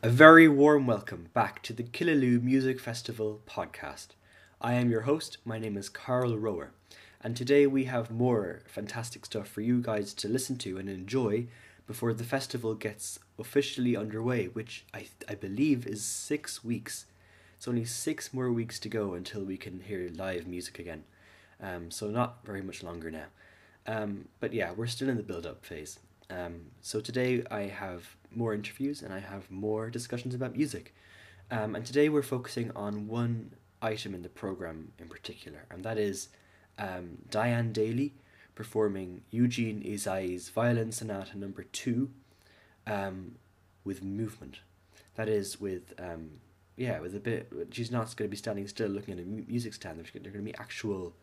A very warm welcome back to the Killaloe Music Festival podcast. I am your host, my name is Carl Rower, and today we have more fantastic stuff for you guys to listen to and enjoy before the festival gets officially underway, which I, I believe is six weeks. It's only six more weeks to go until we can hear live music again, um, so not very much longer now. Um, but yeah, we're still in the build up phase. Um, so today I have more interviews and I have more discussions about music. Um, and today we're focusing on one item in the program in particular, and that is um, Diane Daly performing Eugene Ysaÿe's Violin Sonata Number Two um, with movement. That is with um, yeah, with a bit. She's not going to be standing still looking at a music stand. There's going to be actual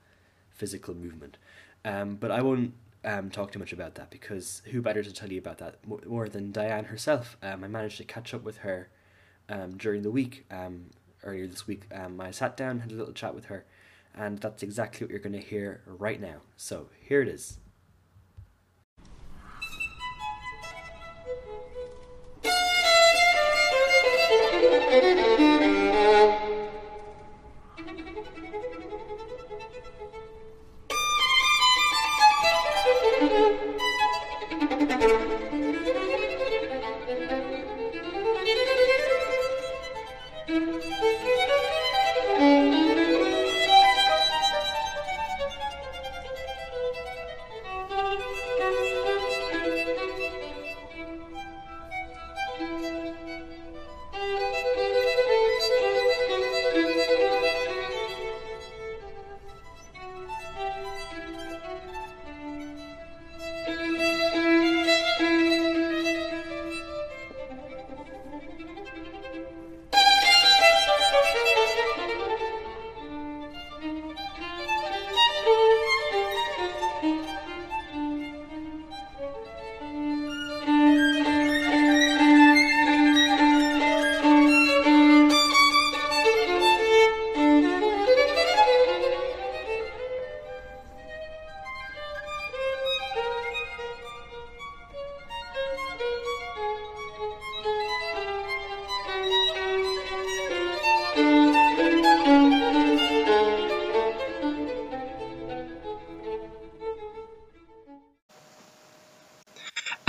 physical movement. Um, but I won't um, talk too much about that because who better to tell you about that more, than Diane herself? Um, I managed to catch up with her um, during the week, um, earlier this week. Um, I sat down, had a little chat with her, and that's exactly what you're going to hear right now. So here it is.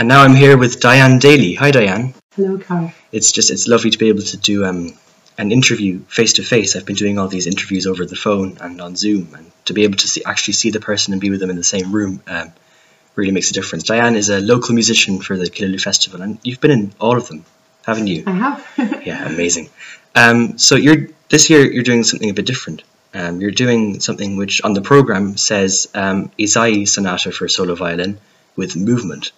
And now I'm here with Diane Daly. Hi, Diane. Hello, Carl. It's just it's lovely to be able to do um, an interview face to face. I've been doing all these interviews over the phone and on Zoom, and to be able to see actually see the person and be with them in the same room um, really makes a difference. Diane is a local musician for the Killaloe Festival, and you've been in all of them, haven't you? I have. Yeah, amazing. Um, so you're this year you're doing something a bit different. Um, you're doing something which on the program says um, Ysaÿe Sonata for solo violin with movement.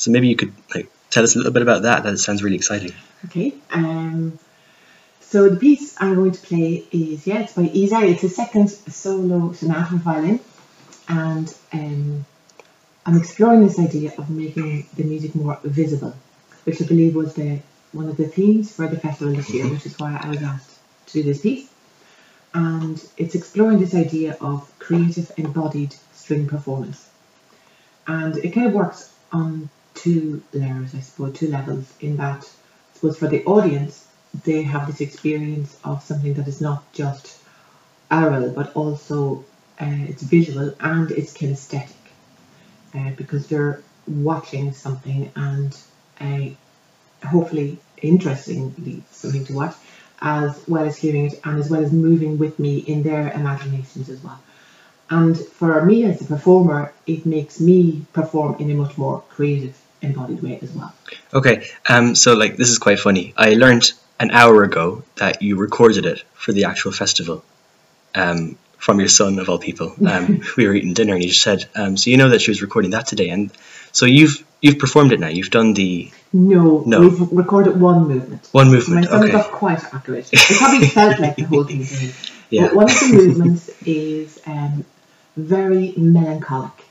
So maybe you could like tell us a little bit about that. That sounds really exciting. okay. Um, so the piece I'm going to play is yeah, it's by Ysaÿe. It's a second solo sonata for violin, and um, I'm exploring this idea of making the music more visible, which I believe was the one of the themes for the festival this year, which is why I was asked to do this piece. And it's exploring this idea of creative embodied string performance. And it kind of works on two layers, I suppose, two levels, in that, I suppose, for the audience, they have this experience of something that is not just aural, but also uh, it's visual and it's kinesthetic, uh, because they're watching something and uh, hopefully interestingly something to watch, as well as hearing it and as well as moving with me in their imaginations as well. And for me as a performer, it makes me perform in a much more creative, embodied way as well. Okay, um, so like this is quite funny. I learned an hour ago that you recorded it for the actual festival. Um, from your son of all people. Um, we were eating dinner and he just said, um, so you know that she was recording that today, and so you've you've performed it now. You've done the No, No. we've recorded one movement. one My movement. son Okay, got quite accurate. It probably felt like the whole thing yeah. But one of the movements is um, very melancholic.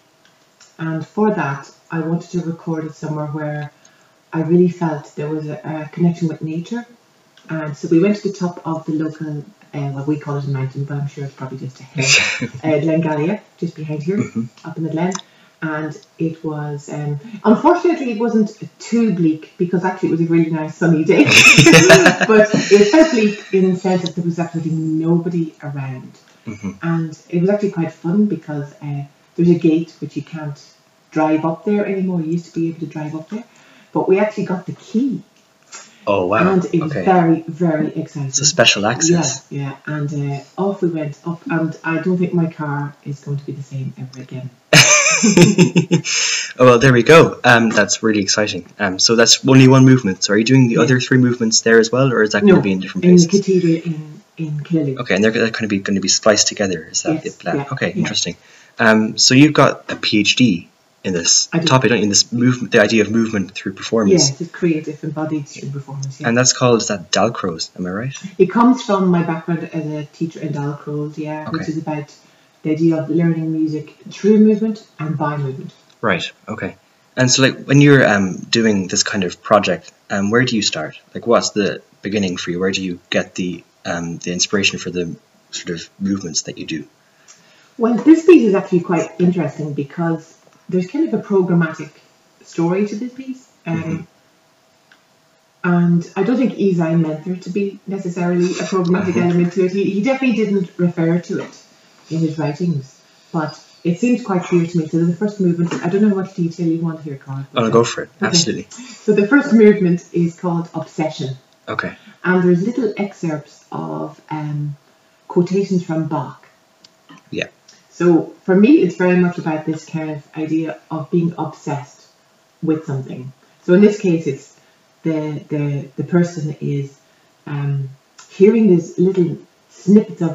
And for that, I wanted to record it somewhere where I really felt there was a, a connection with nature. And so we went to the top of the local, uh, well, we call it a mountain, but I'm sure it's probably just a hill, uh, Glengalia, just behind here, Mhm. up in the glen. and it was um, unfortunately it wasn't too bleak because actually it was a really nice sunny day but it felt bleak in the sense that there was absolutely nobody around hmm and it was actually quite fun because uh, there's a gate which you can't drive up there anymore you used to be able to drive up there but we actually got the key Oh wow. and it was okay. very very exciting It's a special access. yeah, yeah, and uh, off we went up, and I don't think my car is going to be the same ever again. oh well, there we go. Um, that's really exciting. Um, so that's only one movement. So are you doing the Yeah. other three movements there as well, or is that No, going to be in different places? in the cathedral in in. Okay, and they're going to be going to be spliced together. Is that Yes, the plan? yeah, okay, yeah. interesting. Um, so you've got a PhD in this topic, don't you? In this movement, the idea of movement through performance, Yes, it's creative embodied student performance. Yeah. and that's called is that Dalcroze. Am I right? it comes from my background as a teacher in Dalcroze, yeah, which is about the idea of learning music through movement and by movement. Right. Okay. And so, like, when you're um, doing this kind of project, um, where do you start? Like, what's the beginning for you? Where do you get the um, the inspiration for the sort of movements that you do? Well, this piece is actually quite interesting because there's kind of a programmatic story to this piece. Um, Mhm. And I don't think Ysaÿe meant there to be necessarily a programmatic Mhm. element to it. He, he definitely didn't refer to it in his writings, but it seems quite clear to me. So the first movement, I don't know much detail you want here, Carl. Oh, no, go for it. Okay. Absolutely. So the first movement is called Obsession, Okay. and there's little excerpts of um, quotations from Bach. Yeah. So for me, it's very much about this kind of idea of being obsessed with something. So in this case, it's the the the person is um, hearing these little snippets of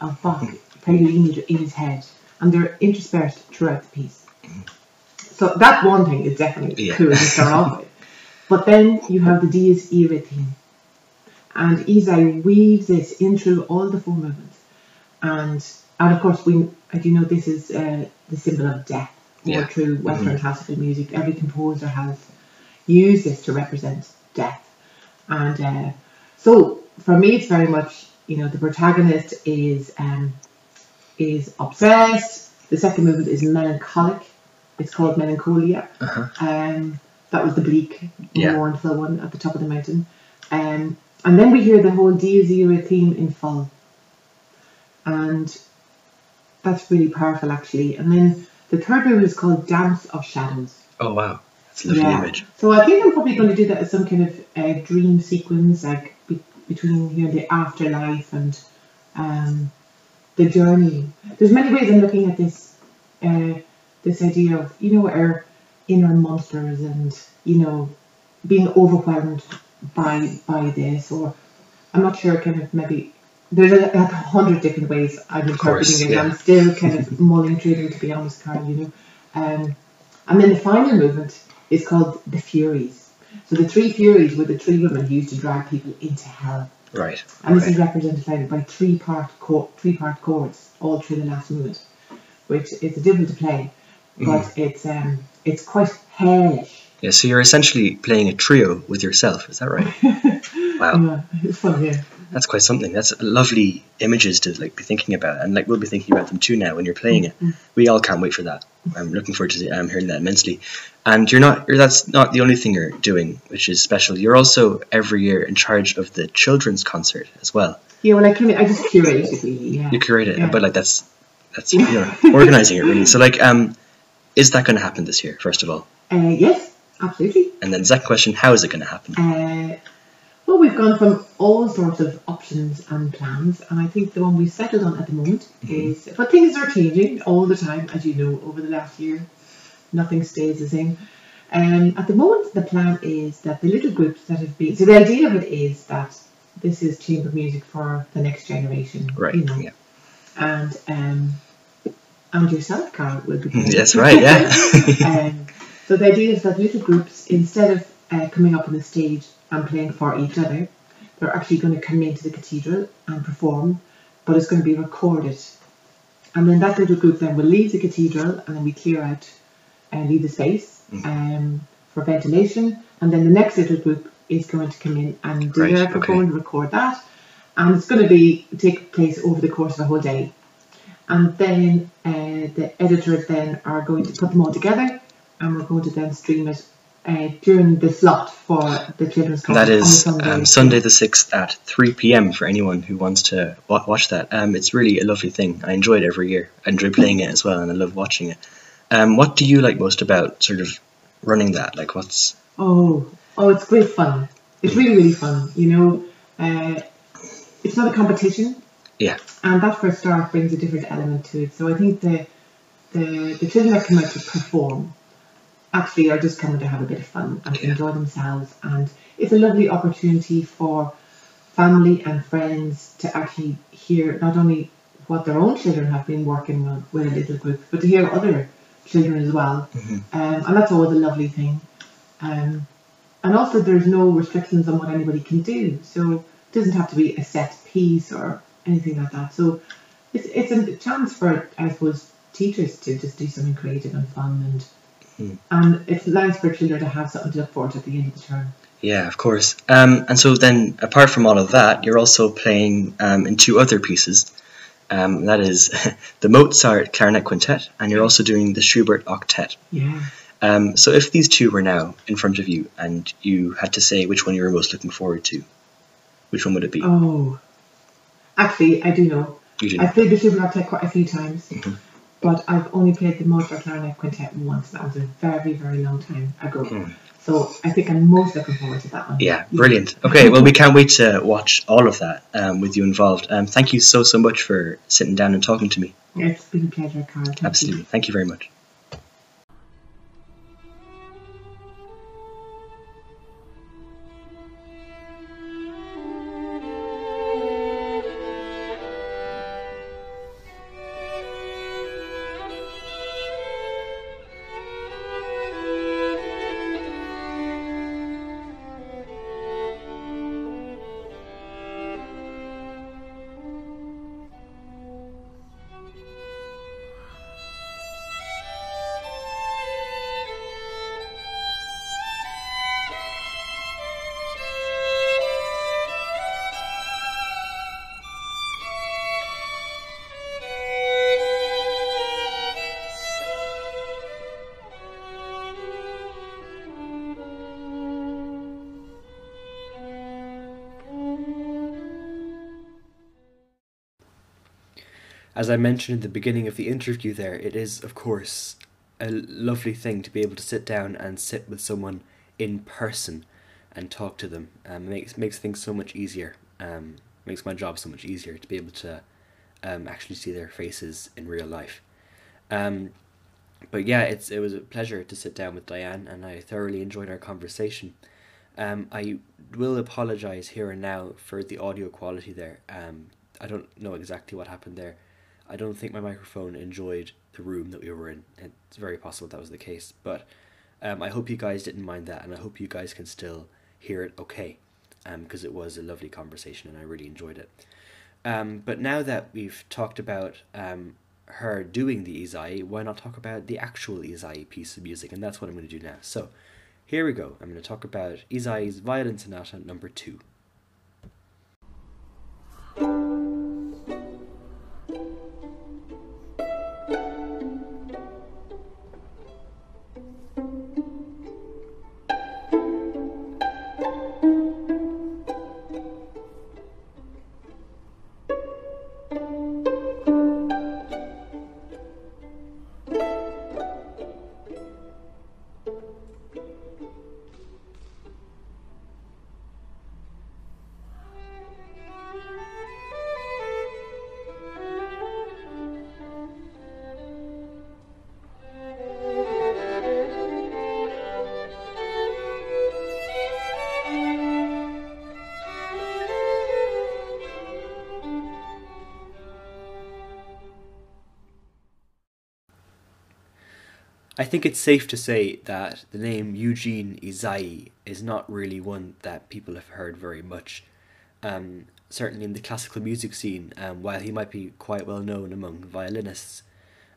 of Bach playing in in his head, and they're interspersed throughout the piece. So that one thing is definitely Yeah. cool to start off with. But then you have the Dies Irae theme. And Ysaÿe weaves this in through all the four movements. And and of course we as you know this is uh, the symbol of death. Yeah. through Western classical music, every composer has used this to represent death. And uh, so for me it's very much, you know, the protagonist is um, is obsessed. The second movement is melancholic. It's called Melancholia. Uh-huh. Um, that was the bleak, Yeah. mournful one at the top of the mountain. Um, and then we hear the whole Dies Irae theme in full. And that's really powerful actually. And then the third movement is called Dance of Shadows. Oh wow, that's a lovely Yeah. image. So I think I'm probably going to do that as some kind of uh, dream sequence, like be- between you know the afterlife and um, the journey. There's many ways I'm looking at this uh, this idea of you know our inner monsters and you know being overwhelmed by by this, or I'm not sure, kind of maybe. There's a, like a hundred different ways I'm interpreting it. yeah. I'm still kind of mulling through them, to be honest, Carl. You know, um, and then the final movement is called the Furies. So the three Furies were the three women who used to drag people into hell, Right. and this okay. is represented by, three part chor- three part chords all through the last movement, which is a difficult to play, but Mm. it's um it's quite hellish. Yeah. So you're essentially playing a trio with yourself. Is that right? Wow. Yeah, it's fun, yeah. That's quite something. That's lovely images to like be thinking about, and like we'll be thinking about them too now when you're playing it. We all can't wait for that. I'm looking forward to I'm hearing that immensely. And you're not. You're, that's not the only thing you're doing, which is special. You're also every year in charge of the children's concert as well. Yeah, well, I can I just curate it yeah. You curate it, Yeah. but like that's that's you know organizing it really. So like, um, is that going to happen this year? First of all, Uh, yes, absolutely. and then the second question, how is it going to happen? Uh, well, we've gone from all sorts of options and plans, and I think the one we've settled on at the moment is. But things are changing all the time, as you know, over the last year. Nothing stays the same. Um, at the moment, the plan is that the little groups that have been. So the idea of it is that this is chamber music for the next generation. Right. You know, Yeah. and um, and yourself, Carl, will be. That's right. Yeah. um, so the idea is that little groups, instead of uh, coming up on the stage and playing for each other, they're actually going to come into the cathedral and perform, but it's going to be recorded. And then that little group then will leave the cathedral and then we clear out and leave the space Mm. um, for ventilation. And then the next little group is going to come in and do Right, their okay. performance, record that. And it's going to be take place over the course of the whole day. And then uh, the editors then are going to put them all together, and we're going to then stream it uh, during the slot for the children's That on Sunday. um, Sunday the 6th at 3 p.m. for anyone who wants to wa- watch that. Um, it's really a lovely thing. I enjoy it every year. I enjoy playing it as well, and I love watching it. Um, what do you like most about sort of running that? Like, what's. Oh, oh, it's great fun. It's really, really fun. You know, uh, it's not a competition. Yeah. And that first start brings a different element to it. So I think the the the children that come out to perform actually are just coming to have a bit of fun and Yeah. enjoy themselves. And it's a lovely opportunity for family and friends to actually hear not only what their own children have been working on with a little group, but to hear other children as well. Mhm. Um, and that's always a lovely thing. Um, and also, there's no restrictions on what anybody can do. So it doesn't have to be a set piece or anything like that. So it's, it's a chance for, I suppose, teachers to just do something creative and fun. And Hmm. and it's nice for children to have something to look forward to at the end of the term. Yeah, of course. Um, and so then, apart from all of that, you're also playing um, in two other pieces. Um, that is the Mozart Clarinet Quintet, and you're also doing the Schubert Octet. Yeah. Um, so if these two were now in front of you and you had to say which one you were most looking forward to, which one would it be? Oh. Actually, I do know. Do. I've played the Schubert Octet quite a few times, Mhm. but I've only played the Mozart Clarinet Quintet once. That was a very, very long time ago. Hmm. So I think I'm most looking forward to that one. Yeah, brilliant. Okay, well, we can't wait to watch all of that um, with you involved. Um, thank you so, so much for sitting down and talking to me. It's been a pleasure, Carl. Thank you. Absolutely. Thank you very much. As I mentioned at the beginning of the interview, there, it is, of course, a lovely thing to be able to sit down and sit with someone in person and talk to them. Um, makes makes things so much easier. Um, makes my job so much easier to be able to um, actually see their faces in real life. Um, but yeah, it's it was a pleasure to sit down with Diane, and I thoroughly enjoyed our conversation. Um, I will apologize here and now for the audio quality there. Um, I don't know exactly what happened there. I don't think my microphone enjoyed the room that we were in. It's very possible that was the case, but um, I hope you guys didn't mind that, and I hope you guys can still hear it okay, because it was a lovely conversation and I really enjoyed it. Um, but now that we've talked about um, her doing the Ysaÿe, why not talk about the actual Ysaÿe piece of music? And that's what I'm going to do now. So, here we go. I'm going to talk about Ysaÿe's Violin Sonata number two. I think it's safe to say that the name Eugene Ysaÿe is not really one that people have heard very much. Um, certainly in the classical music scene, um, while he might be quite well known among violinists,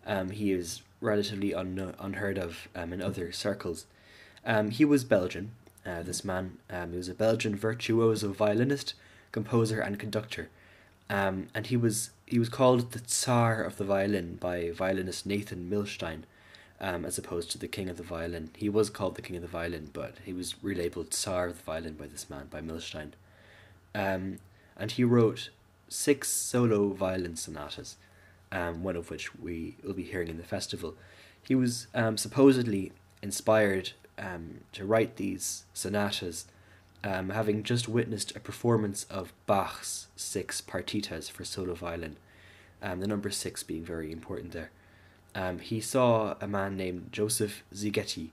um, he is relatively un- unheard of um, in other circles. Um, he was Belgian, uh, this man. Um, he was a Belgian virtuoso violinist, composer, and conductor. Um, and he was he was called the Tsar of the violin by violinist Nathan Milstein, um, as opposed to the King of the violin. He was called the King of the violin, but he was relabeled Tsar of the violin by this man by Milstein. Um, and he wrote six solo violin sonatas, um, one of which we will be hearing in the festival. He was um, supposedly inspired um, to write these sonatas, um, having just witnessed a performance of Bach's six partitas for solo violin, the number six being very important there. Um, he saw a man named Joseph Szigeti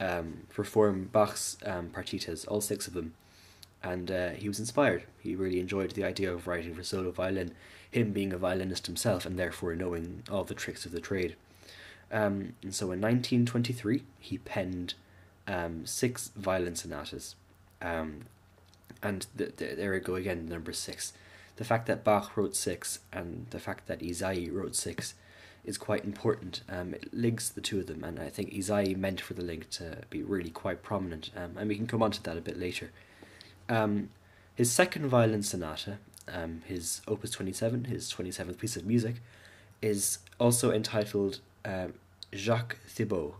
um, perform Bach's um, partitas, all six of them, and uh, he was inspired. He really enjoyed the idea of writing for solo violin, him being a violinist himself and therefore knowing all the tricks of the trade. Um, and so in 1923, he penned um, six violin sonatas. Um, and th- th- there we go again, number six. The fact that Bach wrote six and the fact that Ysaÿe wrote six is quite important. Um, it links the two of them, and I think Ysaÿe meant for the link to be really quite prominent, um, and we can come on to that a bit later. Um, his second violin sonata, um, his Opus 27, his 27th piece of music, is also entitled um, Jacques Thibaud.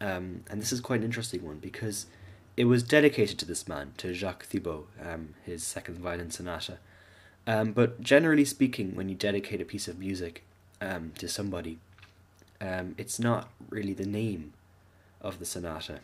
Um, and this is quite an interesting one because it was dedicated to this man, to Jacques Thibaud, um, his second violin sonata. But generally speaking, when you dedicate a piece of music um, to somebody, um, it's not really the name of the sonata.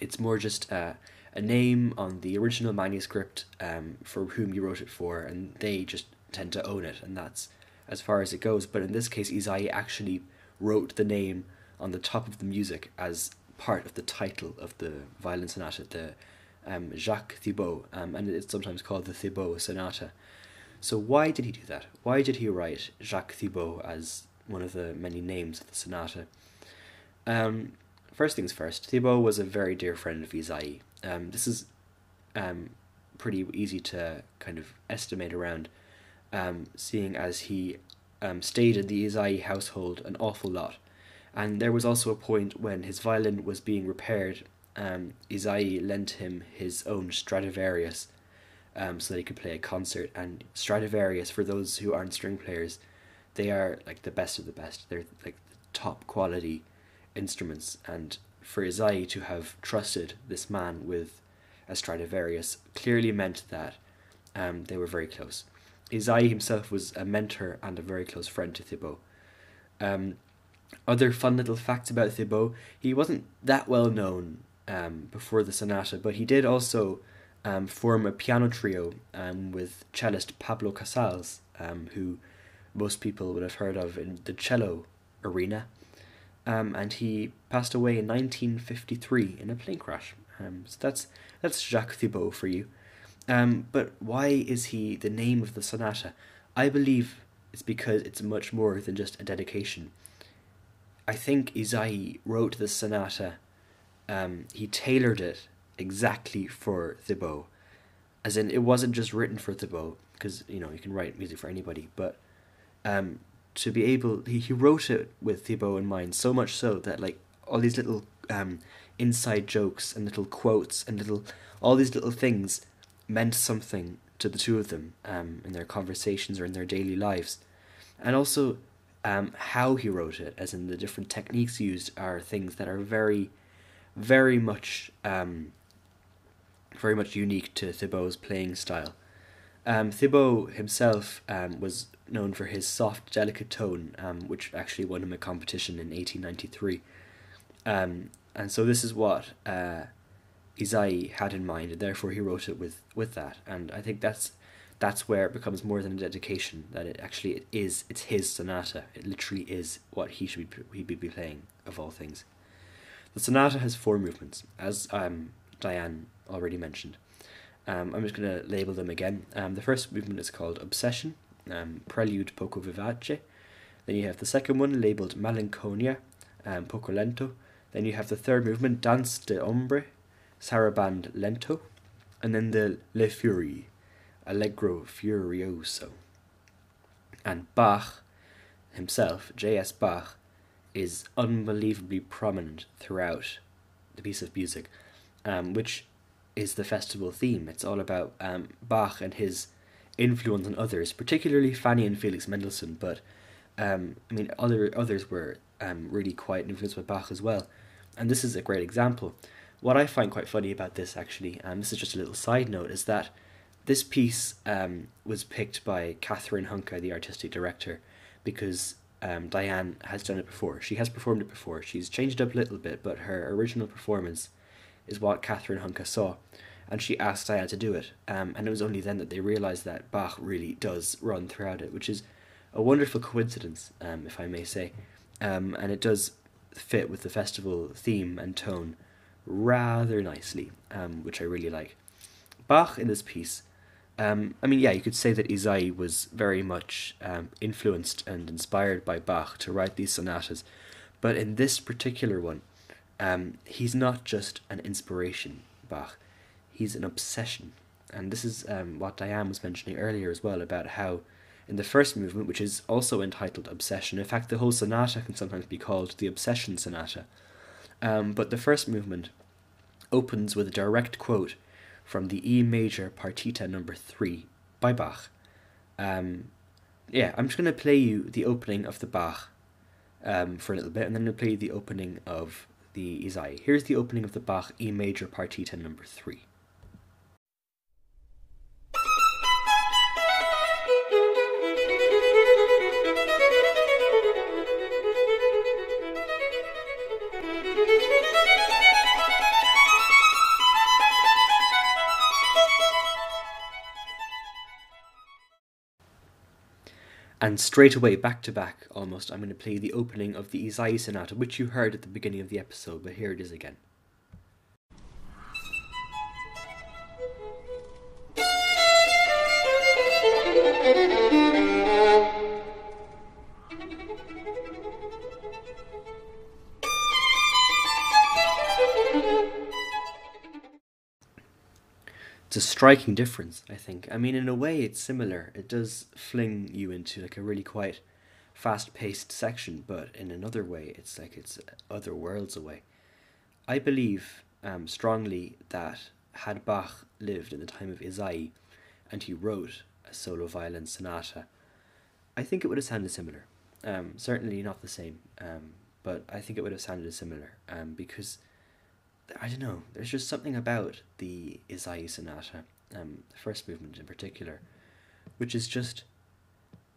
It's more just uh, a name on the original manuscript um, for whom you wrote it for, and they just tend to own it, and that's as far as it goes. But in this case, Ysaÿe actually wrote the name on the top of the music as part of the title of the violin sonata, the um, Jacques Thibaud, um, and it's sometimes called the Thibaud Sonata. So why did he do that? Why did he write Jacques Thibaud as one of the many names of the sonata? Um, first things first, Thibaud was a very dear friend of Ysaÿe. Um, this is um, pretty easy to kind of estimate around, um, seeing as he um, stayed in the Ysaÿe household an awful lot. And there was also a point when his violin was being repaired. Um, Ysaÿe lent him his own Stradivarius um, so he could play a concert. And Stradivarius, for those who aren't string players, they are like the best of the best. They're like the top quality instruments. And for Ysaÿe to have trusted this man with a Stradivarius clearly meant that um, they were very close. Ysaÿe himself was a mentor and a very close friend to Thibaud. Um, other fun little facts about Thibaud, he wasn't that well known um, before the sonata, but he did also um, form a piano trio um, with cellist Pablo Casals, um, who most people would have heard of in the cello arena. Um, and he passed away in 1953 in a plane crash. Um, so that's that's Jacques Thibaud for you. Um, but why is he the name of the sonata? I believe it's because it's much more than just a dedication. I think Ysaÿe wrote the sonata, he tailored it exactly for Thibaud. As in, it wasn't just written for Thibaud, because, you know, you can write music for anybody, but um, to be able, he, he wrote it with Thibaud in mind, so much so that, like, all these little um, inside jokes and little quotes and little, all these little things meant something to the two of them um, in their conversations or in their daily lives. And also, um, how he wrote it, as in the different techniques used, are things that are very, very much, um, very much unique to Thibaud's playing style. Um, Thibaud himself um, was known for his soft, delicate tone, um, which actually won him a competition in 1893. Um, and so this is what uh, had in mind, and therefore he wrote it with, with that. And I think that's that's where it becomes more than a dedication. That it actually it is it's his sonata. It literally is what he should be he be playing of all things. The sonata has four movements, as um, Diane already mentioned. Um, I'm just going to label them again. Um, the first movement is called Obsession, um, Prelude Poco Vivace. Then you have the second one labeled Malinconia, um, Poco Lento. Then you have the third movement, Danse des Ombres, Saraband Lento. And then the Les Furies, Allegro Furioso. And Bach himself, J.S. Bach, is unbelievably prominent throughout the piece of music, um, which is the festival theme. It's all about um, Bach and his influence on others, particularly Fanny and Felix Mendelssohn. But um, I mean, other others were um, really quite influenced by Bach as well, and this is a great example. What I find quite funny about this, actually, and this is just a little side note, is that this piece um, was picked by Katherine Hunka, the artistic director, because um, Diane has done it before. She has performed it before. She's changed up a little bit, but her original performance is what Katherine Hunka saw and she asked Diane to do it. Um, and it was only then that they realised that Bach really does run throughout it, which is a wonderful coincidence, um, if I may say. Um, and it does fit with the festival theme and tone rather nicely, um, which I really like. Bach in this piece, um, I mean, yeah, you could say that Ysaÿe was very much um, influenced and inspired by Bach to write these sonatas, but in this particular one, he's not just an inspiration, Bach he's an obsession. And this is um, what Diane was mentioning earlier as well about how, in the first movement, which is also entitled Obsession, in fact, the whole sonata can sometimes be called the Obsession Sonata. Um, but the first movement opens with a direct quote from the E major Partita number 3 by Bach. Um, yeah, I'm just going to play you the opening of the Bach um, for a little bit, and then I'll play the opening of the. Here's the opening of the Bach E major Partita number 3. And straight away, back to back almost, I'm going to play the opening of the Ysaÿe Sonata, which you heard at the beginning of the episode, but here it is again. Striking difference, I think. I mean, in a way, it's similar. It does fling you into like a really quite fast-paced section, but in another way, it's like it's other worlds away. I believe um, strongly that had Bach lived in the time of Ysaÿe, and he wrote a solo violin sonata, I think it would have sounded similar. Um, certainly not the same, um, but I think it would have sounded similar um, because I don't know. There's just something about the Ysaÿe Sonata, um, the first movement in particular, which is just,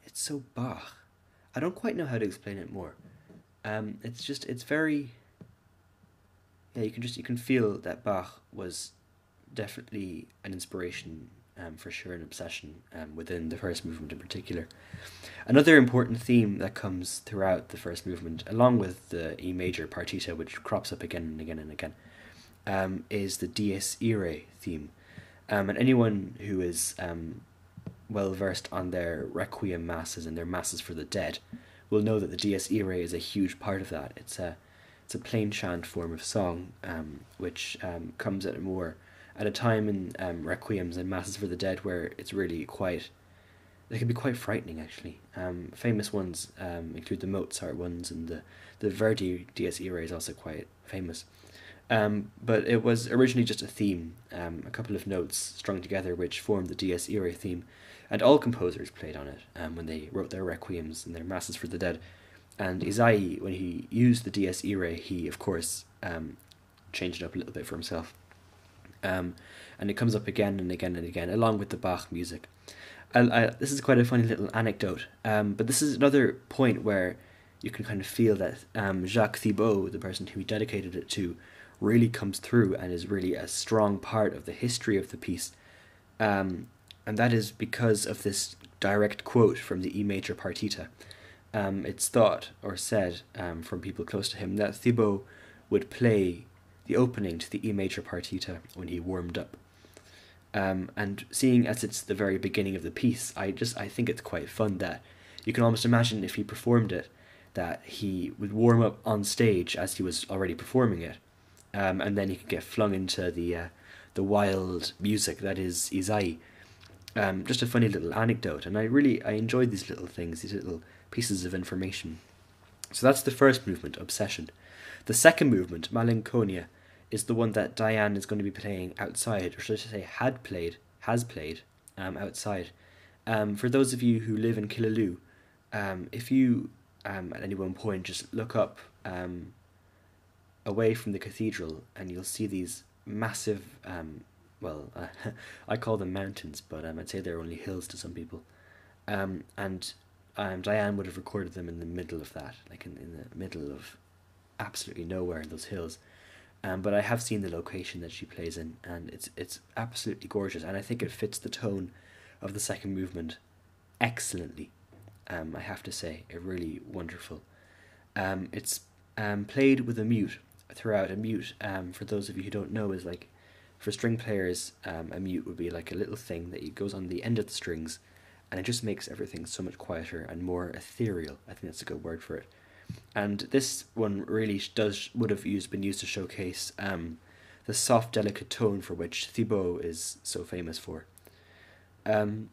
it's so Bach. I don't quite know how to explain it more. Um, it's just, it's very, yeah, you can just, you can feel that Bach was definitely an inspiration um, for sure, an obsession um, within the first movement in particular. Another important theme that comes throughout the first movement, along with the E major partita, which crops up again and again and again, um, is the Dies Irae theme. Um, and anyone who is um, well versed on their requiem masses and their masses for the dead will know that the Dies Irae is a huge part of that. It's a it's a plain chant form of song, um, which um, comes at a more at a time in um, requiems and masses for the dead where it's really quite they can be quite frightening actually. Um, famous ones um, include the Mozart ones and the the Verdi Dies Irae is also quite famous. Um, but it was originally just a theme, um, a couple of notes strung together which formed the Dies Irae theme, and all composers played on it um, when they wrote their requiems and their masses for the dead. And Ysaÿe, when he used the Dies Irae, he of course um, changed it up a little bit for himself. Um, and it comes up again and again and again, along with the Bach music. I, I, this is quite a funny little anecdote, um, but this is another point where you can kind of feel that Jacques Thibaud, the person who he dedicated it to, really comes through and is really a strong part of the history of the piece. Um, and that is because of this direct quote from the E major partita. Um, it's thought or said um, from people close to him that Thibaud would play the opening to the E major partita when he warmed up. Um, and seeing as it's the very beginning of the piece, I just I think it's quite fun that you can almost imagine if he performed it, that he would warm up on stage as he was already performing it, um, and then you can get flung into the uh, the wild music that is Ysaÿe. Um, just a funny little anecdote, and I really I enjoyed these little things, these little pieces of information. So that's the first movement, obsession. The second movement, malinconia, is the one that Diane is going to be playing outside, or should I say, had played, has played um, outside, Um, for those of you who live in Killaloe, um, if you um, at any one point just look up um, away from the cathedral and you'll see these massive, um, well, uh, I call them mountains, but um, I'd say they're only hills to some people. Um, and um, Diane would have recorded them in the middle of that, like in, in the middle of absolutely nowhere in those hills. Um, but I have seen the location that she plays in, and it's it's absolutely gorgeous, and I think it fits the tone of the second movement excellently. Um, I have to say, it really wonderful. Um, it's um, played with a mute throughout. A mute, um, for those of you who don't know, is like for string players, um, a mute would be like a little thing that goes on the end of the strings, and it just makes everything so much quieter and more ethereal. I think that's a good word for it. And this one really does would have used been used to showcase um, the soft, delicate tone for which Thibaud is so famous for. Um,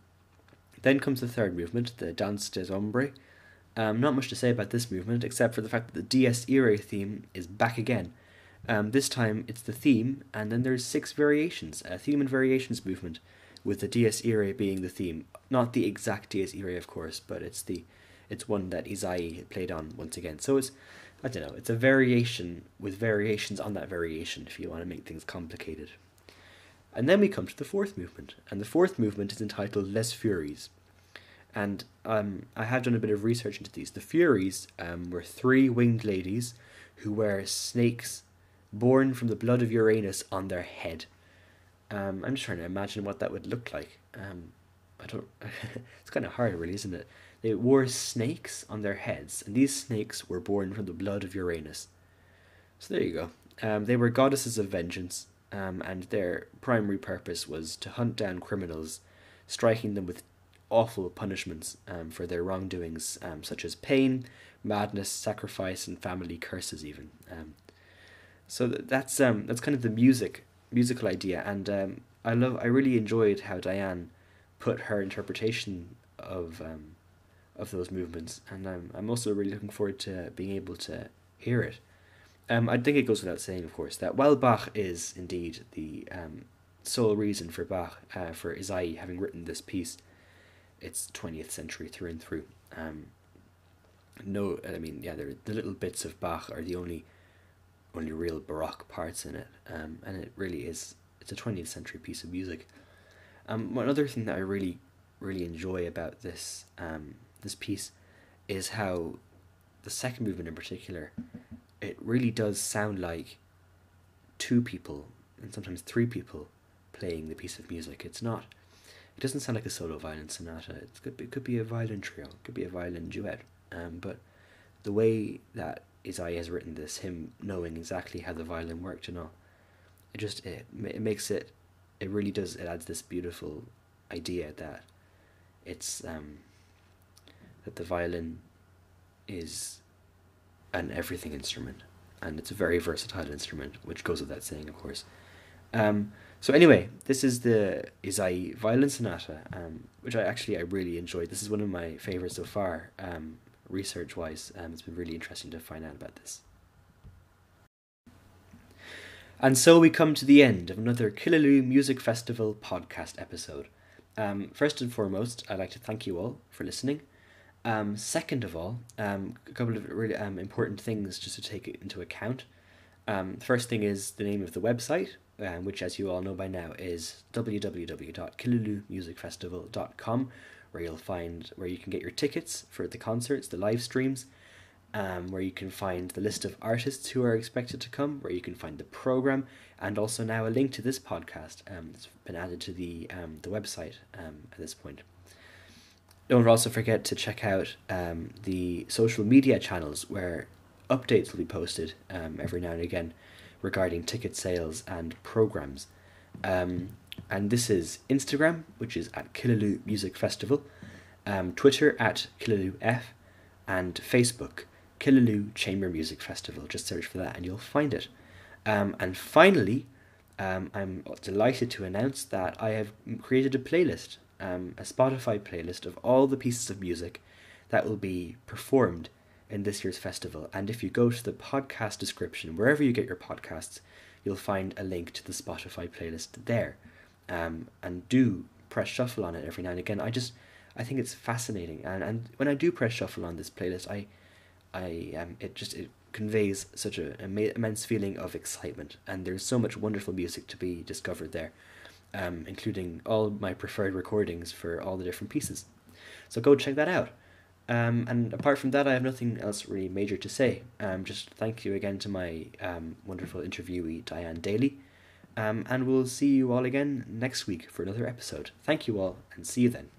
then comes the third movement, the Danse des Ombres. Um, not much to say about this movement, except for the fact that the Dies Irae theme is back again. Um, this time it's the theme, and then there's six variations, a theme and variations movement, with the Dies Irae being the theme. Not the exact Dies Irae, of course, but it's the it's one that Ysaÿe played on once again. So it's I don't know, it's a variation with variations on that variation if you want to make things complicated. And then we come to the fourth movement, and the fourth movement is entitled Les Furies. And um, I have done a bit of research into these. The Furies um, were three winged ladies who wear snakes born from the blood of Uranus on their head. Um, I'm just trying to imagine what that would look like. Um, I don't. it's kind of hard, really, isn't it? They wore snakes on their heads, and these snakes were born from the blood of Uranus. So there you go. Um, they were goddesses of vengeance, um, and their primary purpose was to hunt down criminals, striking them with awful punishments um, for their wrongdoings, um, such as pain, madness, sacrifice, and family curses. Even um, so, that's um, that's kind of the music musical idea, and um, I love. I really enjoyed how Diane put her interpretation of um, of those movements, and I'm I'm also really looking forward to being able to hear it. Um, I think it goes without saying, of course, that while Bach is indeed the um, sole reason for Bach uh, for Ysaÿe having written this piece, it's twentieth century through and through. Um, no, I mean, yeah, the little bits of Bach are the only only real baroque parts in it, um, and it really is. It's a twentieth century piece of music. Um, one other thing that I really, really enjoy about this um, this piece is how the second movement in particular, it really does sound like two people and sometimes three people playing the piece of music. It's not. It doesn't sound like a solo violin sonata. It could be, it could be a violin trio. It could be a violin duet. Um, but the way that Ysaÿe has written this, him knowing exactly how the violin worked and all, it just it, it makes it. It really does. It adds this beautiful idea that it's um, that the violin is an everything instrument, and it's a very versatile instrument, which goes without saying, of course. Um, so anyway, this is the Ysaÿe Violin Sonata, um, which I actually I really enjoyed. This is one of my favorites so far, um, research wise. Um, it's been really interesting to find out about this. And so we come to the end of another Killaloe Music Festival podcast episode. Um, first and foremost, I'd like to thank you all for listening. Um, second of all, um, a couple of really um, important things just to take into account. Um, first thing is the name of the website, um, which, as you all know by now, is www.killaloemusicfestival.com, where you'll find where you can get your tickets for the concerts, the live streams, um, where you can find the list of artists who are expected to come, where you can find the program, and also now a link to this podcast. Um, it's been added to the um, the website um, at this point. Don't also forget to check out um, the social media channels where updates will be posted um, every now and again regarding ticket sales and programs. Um, and this is Instagram, which is at Killaloe Music Festival, um, Twitter at Killaloe F, and Facebook, Killaloe Chamber Music Festival. Just search for that and you'll find it. Um, and finally, um, I'm delighted to announce that I have created a playlist um, a Spotify playlist of all the pieces of music that will be performed in this year's festival. And if you go to the podcast description, wherever you get your podcasts, you'll find a link to the Spotify playlist there. Um, and do press shuffle on it every now and again. I just I think it's fascinating, and and when I do press shuffle on this playlist, I, I um, it just it conveys such a, a immense feeling of excitement, and there's so much wonderful music to be discovered there, um, including all my preferred recordings for all the different pieces. So go check that out. Um, and apart from that, I have nothing else really major to say. Um, just thank you again to my um, wonderful interviewee, Diane Daly. Um, and we'll see you all again next week for another episode. Thank you all, and see you then.